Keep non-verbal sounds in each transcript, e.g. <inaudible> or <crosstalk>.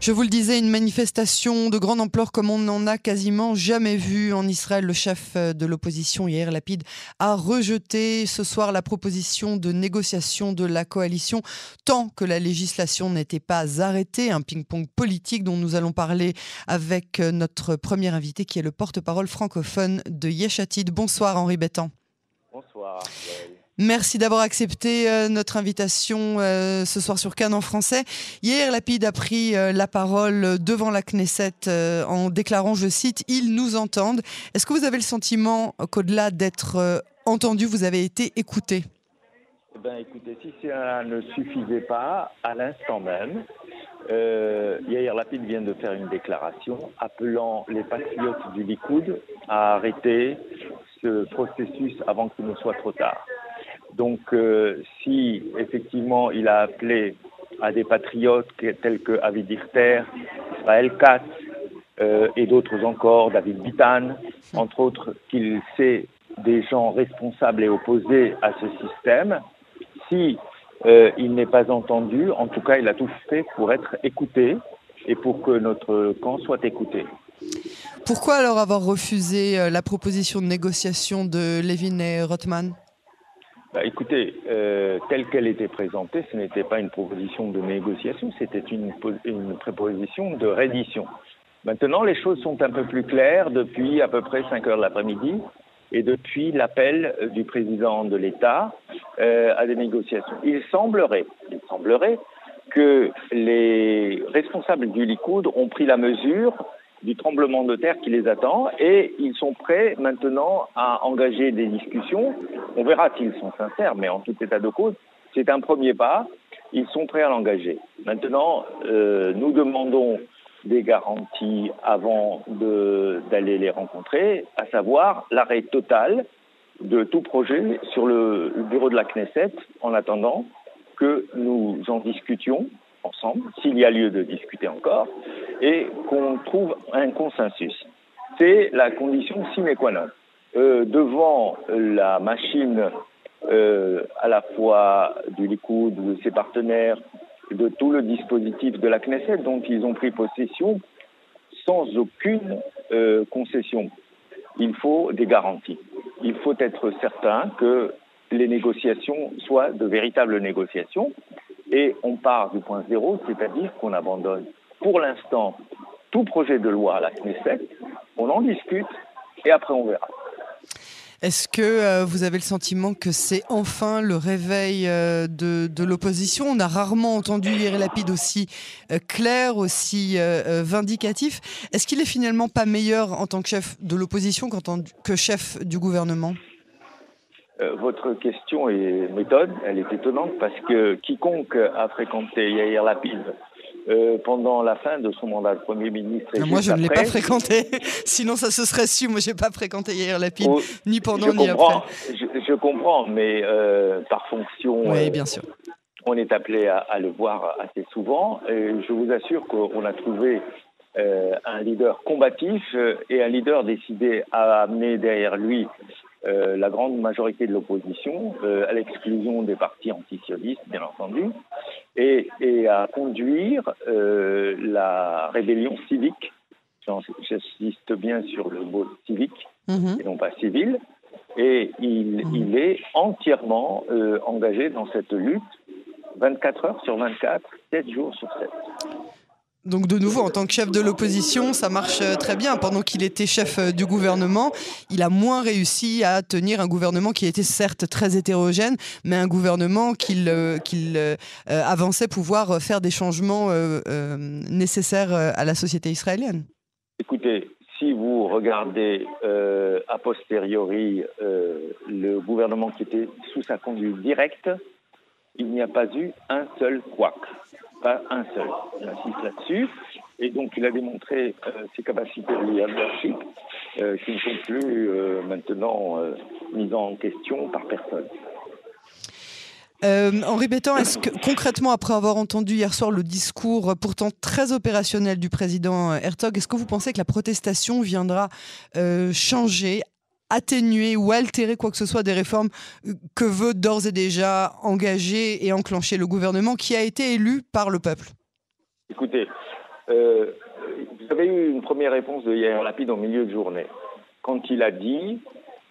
Je vous le disais, une manifestation de grande ampleur comme on n'en a quasiment jamais vu en Israël. Le chef de l'opposition, Yair Lapid, a rejeté ce soir la proposition de négociation de la coalition tant que la législation n'était pas arrêtée. Un ping-pong politique dont nous allons parler avec notre premier invité qui est le porte-parole francophone de Yeshatid. Bonsoir Henri Bettan. Bonsoir. Merci d'avoir accepté euh, notre invitation euh, ce soir sur Cannes en français. Hier, Lapide a pris euh, la parole devant la Knesset en déclarant, je cite, Ils nous entendent. Est-ce que vous avez le sentiment qu'au-delà d'être entendu, vous avez été écouté? Eh ben, Écoutez, si ça ne suffisait pas, à l'instant même, euh, Yair Lapid vient de faire une déclaration appelant les patriotes du Likoud à arrêter ce processus avant qu'il ne soit trop tard. Donc, euh, si effectivement il a appelé à des patriotes tels que Avid Irter, Israël Katz euh, et d'autres encore, David Bitan, entre autres, qu'il sait des gens responsables et opposés à ce système, si euh, il n'est pas entendu, en tout cas, il a tout fait pour être écouté et pour que notre camp soit écouté. Pourquoi alors avoir refusé la proposition de négociation de Levin et Rothman? Bah, écoutez, euh, telle qu'elle était présentée, ce n'était pas une proposition de négociation, c'était une, proposition de reddition. Maintenant, les choses sont un peu plus claires depuis à peu près 5 heures de l'après-midi et depuis l'appel du président de l'État euh, à des négociations. Il semblerait, il semblerait que les responsables du Likoud ont pris la mesure du tremblement de terre qui les attend et ils sont prêts maintenant à engager des discussions. On verra s'ils sont sincères, mais en tout état de cause, c'est un premier pas. Ils sont prêts à l'engager. Maintenant, euh, nous demandons des garanties avant d'aller les rencontrer, à savoir l'arrêt total de tout projet sur le bureau de la Knesset en attendant que nous en discutions ensemble, s'il y a lieu de discuter encore, et qu'on trouve un consensus. C'est la condition sine qua non. Euh, devant la machine euh, à la fois du Likoud, de ses partenaires, de tout le dispositif de la Knesset dont ils ont pris possession sans aucune euh, concession. Il faut des garanties. Il faut être certain que les négociations soient de véritables négociations et on part du point zéro, c'est-à-dire qu'on abandonne pour l'instant tout projet de loi à la Knesset, on en discute et après on verra. Est-ce que euh, vous avez le sentiment que c'est enfin le réveil euh, de, l'opposition? On a rarement entendu Yair Lapide aussi euh, clair, aussi vindicatif. Est-ce qu'il est finalement pas meilleur en tant que chef de l'opposition qu'en tant que chef du gouvernement? Votre question est méthode, elle est étonnante parce que quiconque a fréquenté Yair Lapid euh, pendant la fin de son mandat de Premier ministre. Et moi, je ne l'ai pas fréquenté. <laughs> Sinon, ça se serait su. Moi, je n'ai pas fréquenté Yair Lapid, oh, ni pendant ni après. Je, comprends, mais euh, par fonction. Oui, bien sûr. On est appelé à, à, le voir assez souvent. Et je vous assure qu'on a trouvé un leader combatif et un leader décidé à amener derrière lui euh, la grande majorité de l'opposition, euh, à l'exclusion des partis antisionistes, bien entendu, et, à conduire euh, la rébellion civique, j'insiste bien sur le mot civique mhm. et non pas civil, et il, mhm. il est entièrement engagé dans cette lutte 24 heures sur 24, 7 jours sur 7. Donc de nouveau, en tant que chef de l'opposition, ça marche euh, très bien. Pendant qu'il était chef euh, du gouvernement, il a moins réussi à tenir un gouvernement qui était certes très hétérogène, mais un gouvernement qu'il euh, avançait pouvoir faire des changements nécessaires à la société israélienne. Écoutez, si vous regardez a posteriori le gouvernement qui était sous sa conduite directe, il n'y a pas eu un seul couac pas un seul. J'insiste là-dessus. Et donc, il a démontré euh, ses capacités de leadership euh, qui ne sont plus euh, maintenant mises en question par personne. Henri Bétan, est-ce que concrètement, après avoir entendu hier soir le discours pourtant très opérationnel du président Herzog, est-ce que vous pensez que la protestation viendra changer, atténuer ou altérer quoi que ce soit des réformes euh, que veut d'ores et déjà engager et enclencher le gouvernement qui a été élu par le peuple? Écoutez, vous avez eu une première réponse de Yair Lapide en milieu de journée, quand il a dit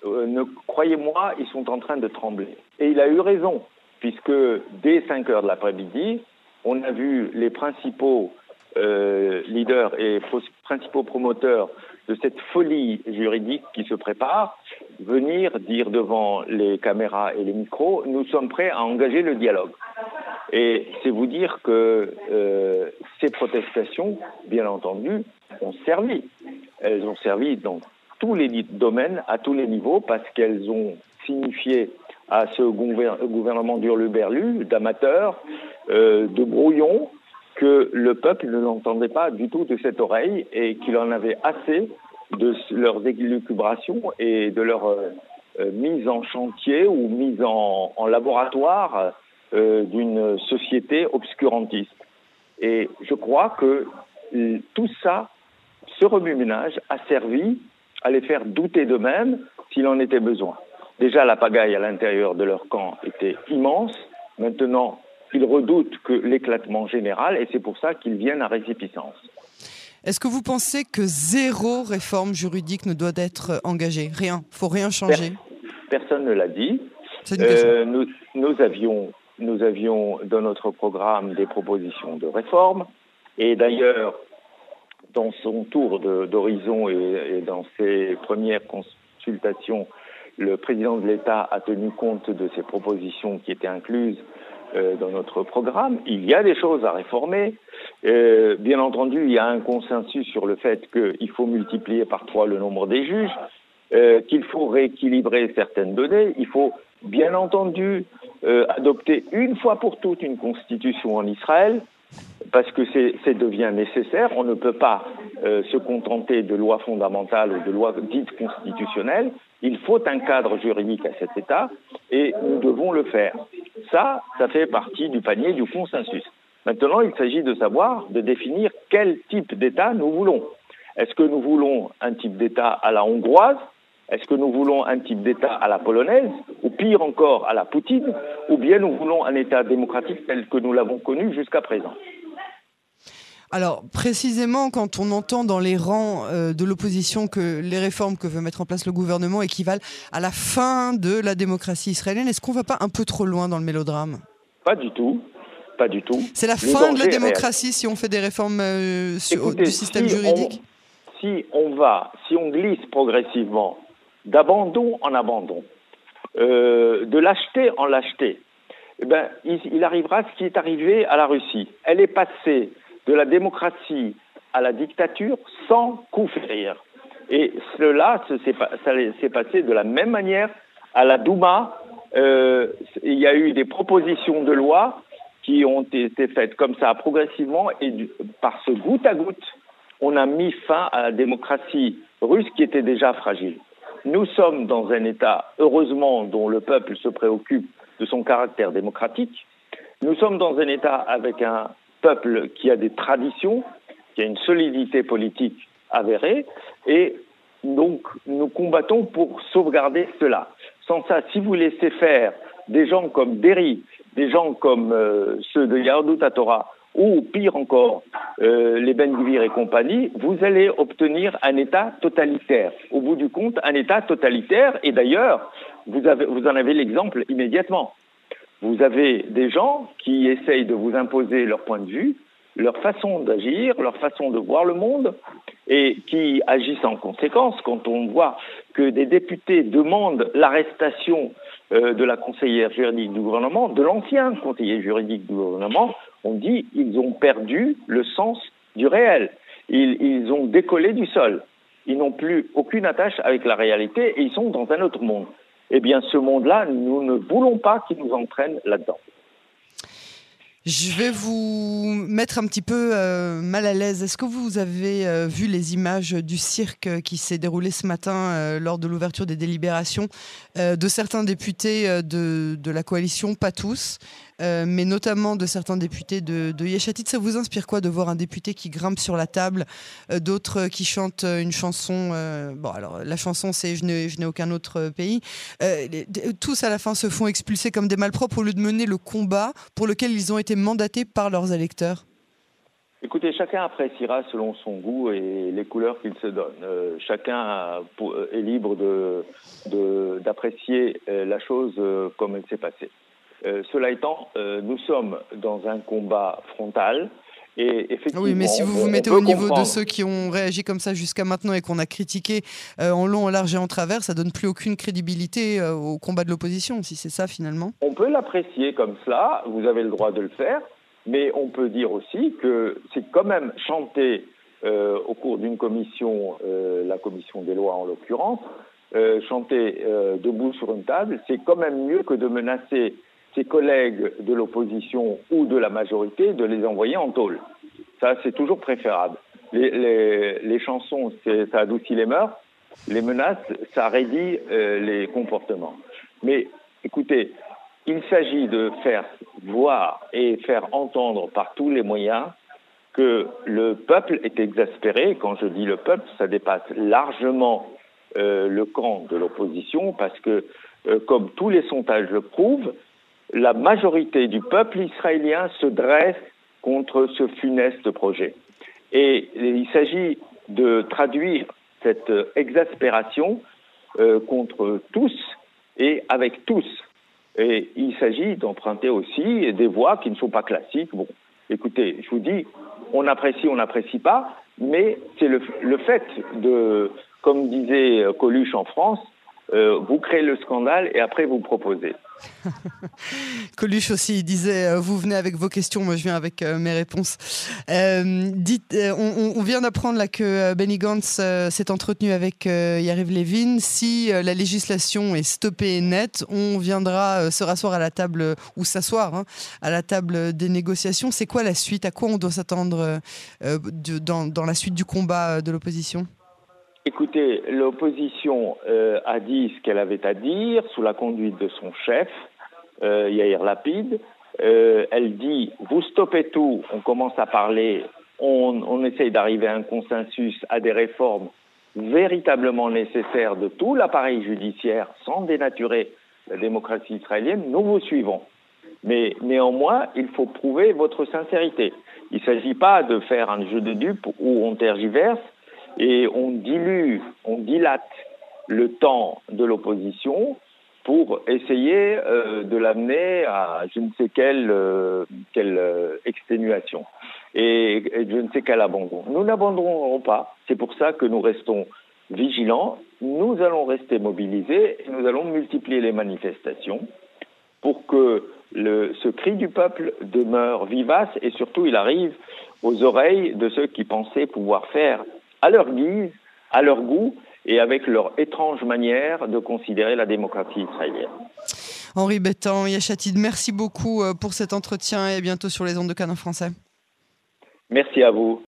ne, Croyez-moi, ils sont en train de trembler. Et il a eu raison, puisque dès 5 heures de l'après-midi, on a vu les principaux euh, leaders et principaux promoteurs de cette folie juridique qui se prépare venir dire devant les caméras et les micros nous sommes prêts à engager le dialogue. Et c'est vous dire que euh, ces protestations, bien entendu, ont servi. Elles ont servi dans tous les domaines, à tous les niveaux, parce qu'elles ont signifié à ce gouvernement d'Hurluberlu, d'amateurs, euh, de brouillons, que le peuple ne l'entendait pas du tout de cette oreille et qu'il en avait assez de leurs élucubrations et de leur euh, euh, mise en chantier ou mise en, laboratoire d'une société obscurantiste. Et je crois que tout ça, ce remue-ménage, a servi à les faire douter d'eux-mêmes s'il en était besoin. Déjà, la pagaille à l'intérieur de leur camp était immense. Maintenant, ils redoutent que l'éclatement général, et c'est pour ça qu'ils viennent à récipicence. Est-ce que vous pensez que zéro réforme juridique ne doit être engagée? Rien, faut rien changer. Personne ne l'a dit. Euh, nous, nous, avions, nous avions dans notre programme des propositions de réforme, et d'ailleurs, dans son tour d'horizon et, et dans ses premières consultations le président de l'État a tenu compte de ces propositions qui étaient incluses euh, dans notre programme. Il y a des choses à réformer. Euh, bien entendu, il y a un consensus sur le fait qu'il faut multiplier par trois le nombre des juges, euh, qu'il faut rééquilibrer certaines données. Il faut bien entendu adopter une fois pour toutes une constitution en Israël parce que c'est devient nécessaire. On ne peut pas se contenter de lois fondamentales ou de lois dites constitutionnelles. Il faut un cadre juridique à cet État et nous devons le faire. Ça, ça fait partie du panier du consensus. Maintenant, il s'agit de savoir, de définir quel type d'État nous voulons. Est-ce que nous voulons un type d'État à la hongroise? Est-ce que nous voulons un type d'État à la polonaise? Ou pire encore, à la Poutine? Ou bien nous voulons un État démocratique tel que nous l'avons connu jusqu'à présent? Alors précisément, quand on entend dans les rangs euh, de l'opposition que les réformes que veut mettre en place le gouvernement équivalent à la fin de la démocratie israélienne, est-ce qu'on ne va pas un peu trop loin dans le mélodrame? Pas du tout. Pas du tout. C'est la fin de la démocratie si on fait des réformes euh, du système juridique? Si on va, si on glisse progressivement d'abandon en abandon, euh, de lâcheté en lâcheté, eh ben, il, il arrivera ce qui est arrivé à la Russie. Elle est passée de la démocratie à la dictature sans coup. Et cela s'est passé de la même manière à la Douma. Euh, il y a eu des propositions de loi qui ont été faites comme ça progressivement et par ce goutte à goutte, on a mis fin à la démocratie russe qui était déjà fragile. Nous sommes dans un État, heureusement, dont le peuple se préoccupe de son caractère démocratique. Nous sommes dans un État avec un peuple qui a des traditions, qui a une solidité politique avérée, et donc nous combattons pour sauvegarder cela. Sans ça, si vous laissez faire des gens comme Derry, des gens comme euh, ceux de Yardou Tatora, ou pire encore, euh, les Ben Gvir et compagnie, vous allez obtenir un État totalitaire. Au bout du compte, un État totalitaire, et d'ailleurs, vous en avez l'exemple immédiatement. Vous avez des gens qui essayent de vous imposer leur point de vue, leur façon d'agir, leur façon de voir le monde, et qui agissent en conséquence. Quand on voit que des députés demandent l'arrestation euh, de la conseillère juridique du gouvernement, de l'ancien conseiller juridique du gouvernement, on dit ils ont perdu le sens du réel. Ils, ils ont décollé du sol. Ils n'ont plus aucune attache avec la réalité et ils sont dans un autre monde eh bien ce monde-là, nous ne voulons pas qu'il nous entraîne là-dedans. Je vais vous mettre un petit peu euh, mal à l'aise. Est-ce que vous avez euh, vu les images du cirque qui s'est déroulé ce matin euh, lors de l'ouverture des délibérations de certains députés de, de, la coalition, pas tous, euh, mais notamment de certains députés de, de Yeshatit. Ça vous inspire quoi de voir un député qui grimpe sur la table, euh, d'autres qui chantent une chanson euh, Bon, alors la chanson, c'est Je n'ai aucun autre pays. tous à la fin se font expulser comme des malpropres au lieu de mener le combat pour lequel ils ont été mandatés par leurs électeurs. Écoutez, chacun appréciera selon son goût et les couleurs qu'il se donne. Euh, chacun est libre d'apprécier de, la chose comme elle s'est passée. Cela étant, nous sommes dans un combat frontal oui, mais si vous vous mettez au niveau de ceux qui ont réagi comme ça jusqu'à maintenant et qu'on a critiqué euh, en long, en large et en travers, ça donne plus aucune crédibilité euh, au combat de l'opposition, si c'est ça finalement. On peut l'apprécier comme cela, vous avez le droit de le faire, mais on peut dire aussi que c'est quand même chanter euh, au cours d'une commission, la commission des lois en l'occurrence, chanter debout sur une table, c'est quand même mieux que de menacer ses collègues de l'opposition ou de la majorité de les envoyer en tôle. Ça, c'est toujours préférable. Les, chansons, ça adoucit les mœurs. Les menaces, ça raidit euh, les comportements. Mais écoutez, il s'agit de faire voir et faire entendre par tous les moyens que le peuple est exaspéré. Quand je dis le peuple, ça dépasse largement euh, le camp de l'opposition parce que, euh, comme tous les sondages le prouvent, la majorité du peuple israélien se dresse contre ce funeste projet. Et il s'agit de traduire cette exaspération euh, contre tous et avec tous. Et il s'agit d'emprunter aussi des voies qui ne sont pas classiques. Bon, écoutez, je vous dis, on apprécie, on n'apprécie pas, mais c'est le, le, fait de, comme disait Coluche en France, euh, vous créez le scandale et après vous proposez. <laughs> Coluche aussi, disait euh, Vous venez avec vos questions, moi je viens avec euh, mes réponses. dites, on, vient d'apprendre que Benny Gantz s'est entretenu avec Yariv Levin. Si la législation est stoppée et nette, on viendra se rasseoir à la table ou s'asseoir hein, à la table des négociations. C'est quoi la suite? À quoi on doit s'attendre dans la suite du combat de l'opposition? Écoutez, l'opposition euh, a dit ce qu'elle avait à dire sous la conduite de son chef, euh, Yair Lapide. Euh, elle dit vous stoppez tout, on commence à parler, on, on essaye d'arriver à un consensus, à des réformes véritablement nécessaires de tout l'appareil judiciaire sans dénaturer la démocratie israélienne, nous vous suivons. Mais néanmoins, il faut prouver votre sincérité. Il ne s'agit pas de faire un jeu de dupes où on tergiverse et on dilue, on dilate le temps de l'opposition pour essayer euh, de l'amener à je ne sais quelle, euh, quelle euh, exténuation et, je ne sais quel abandon. Nous n'abandonnerons pas. C'est pour ça que nous restons vigilants. Nous allons rester mobilisés et nous allons multiplier les manifestations pour que le, ce cri du peuple demeure vivace et surtout il arrive aux oreilles de ceux qui pensaient pouvoir faire à leur guise, à leur goût et avec leur étrange manière de considérer la démocratie israélienne. Henri Bétan, Yachatid, merci beaucoup euh, pour cet entretien et à bientôt sur les ondes de Canon français. Merci à vous.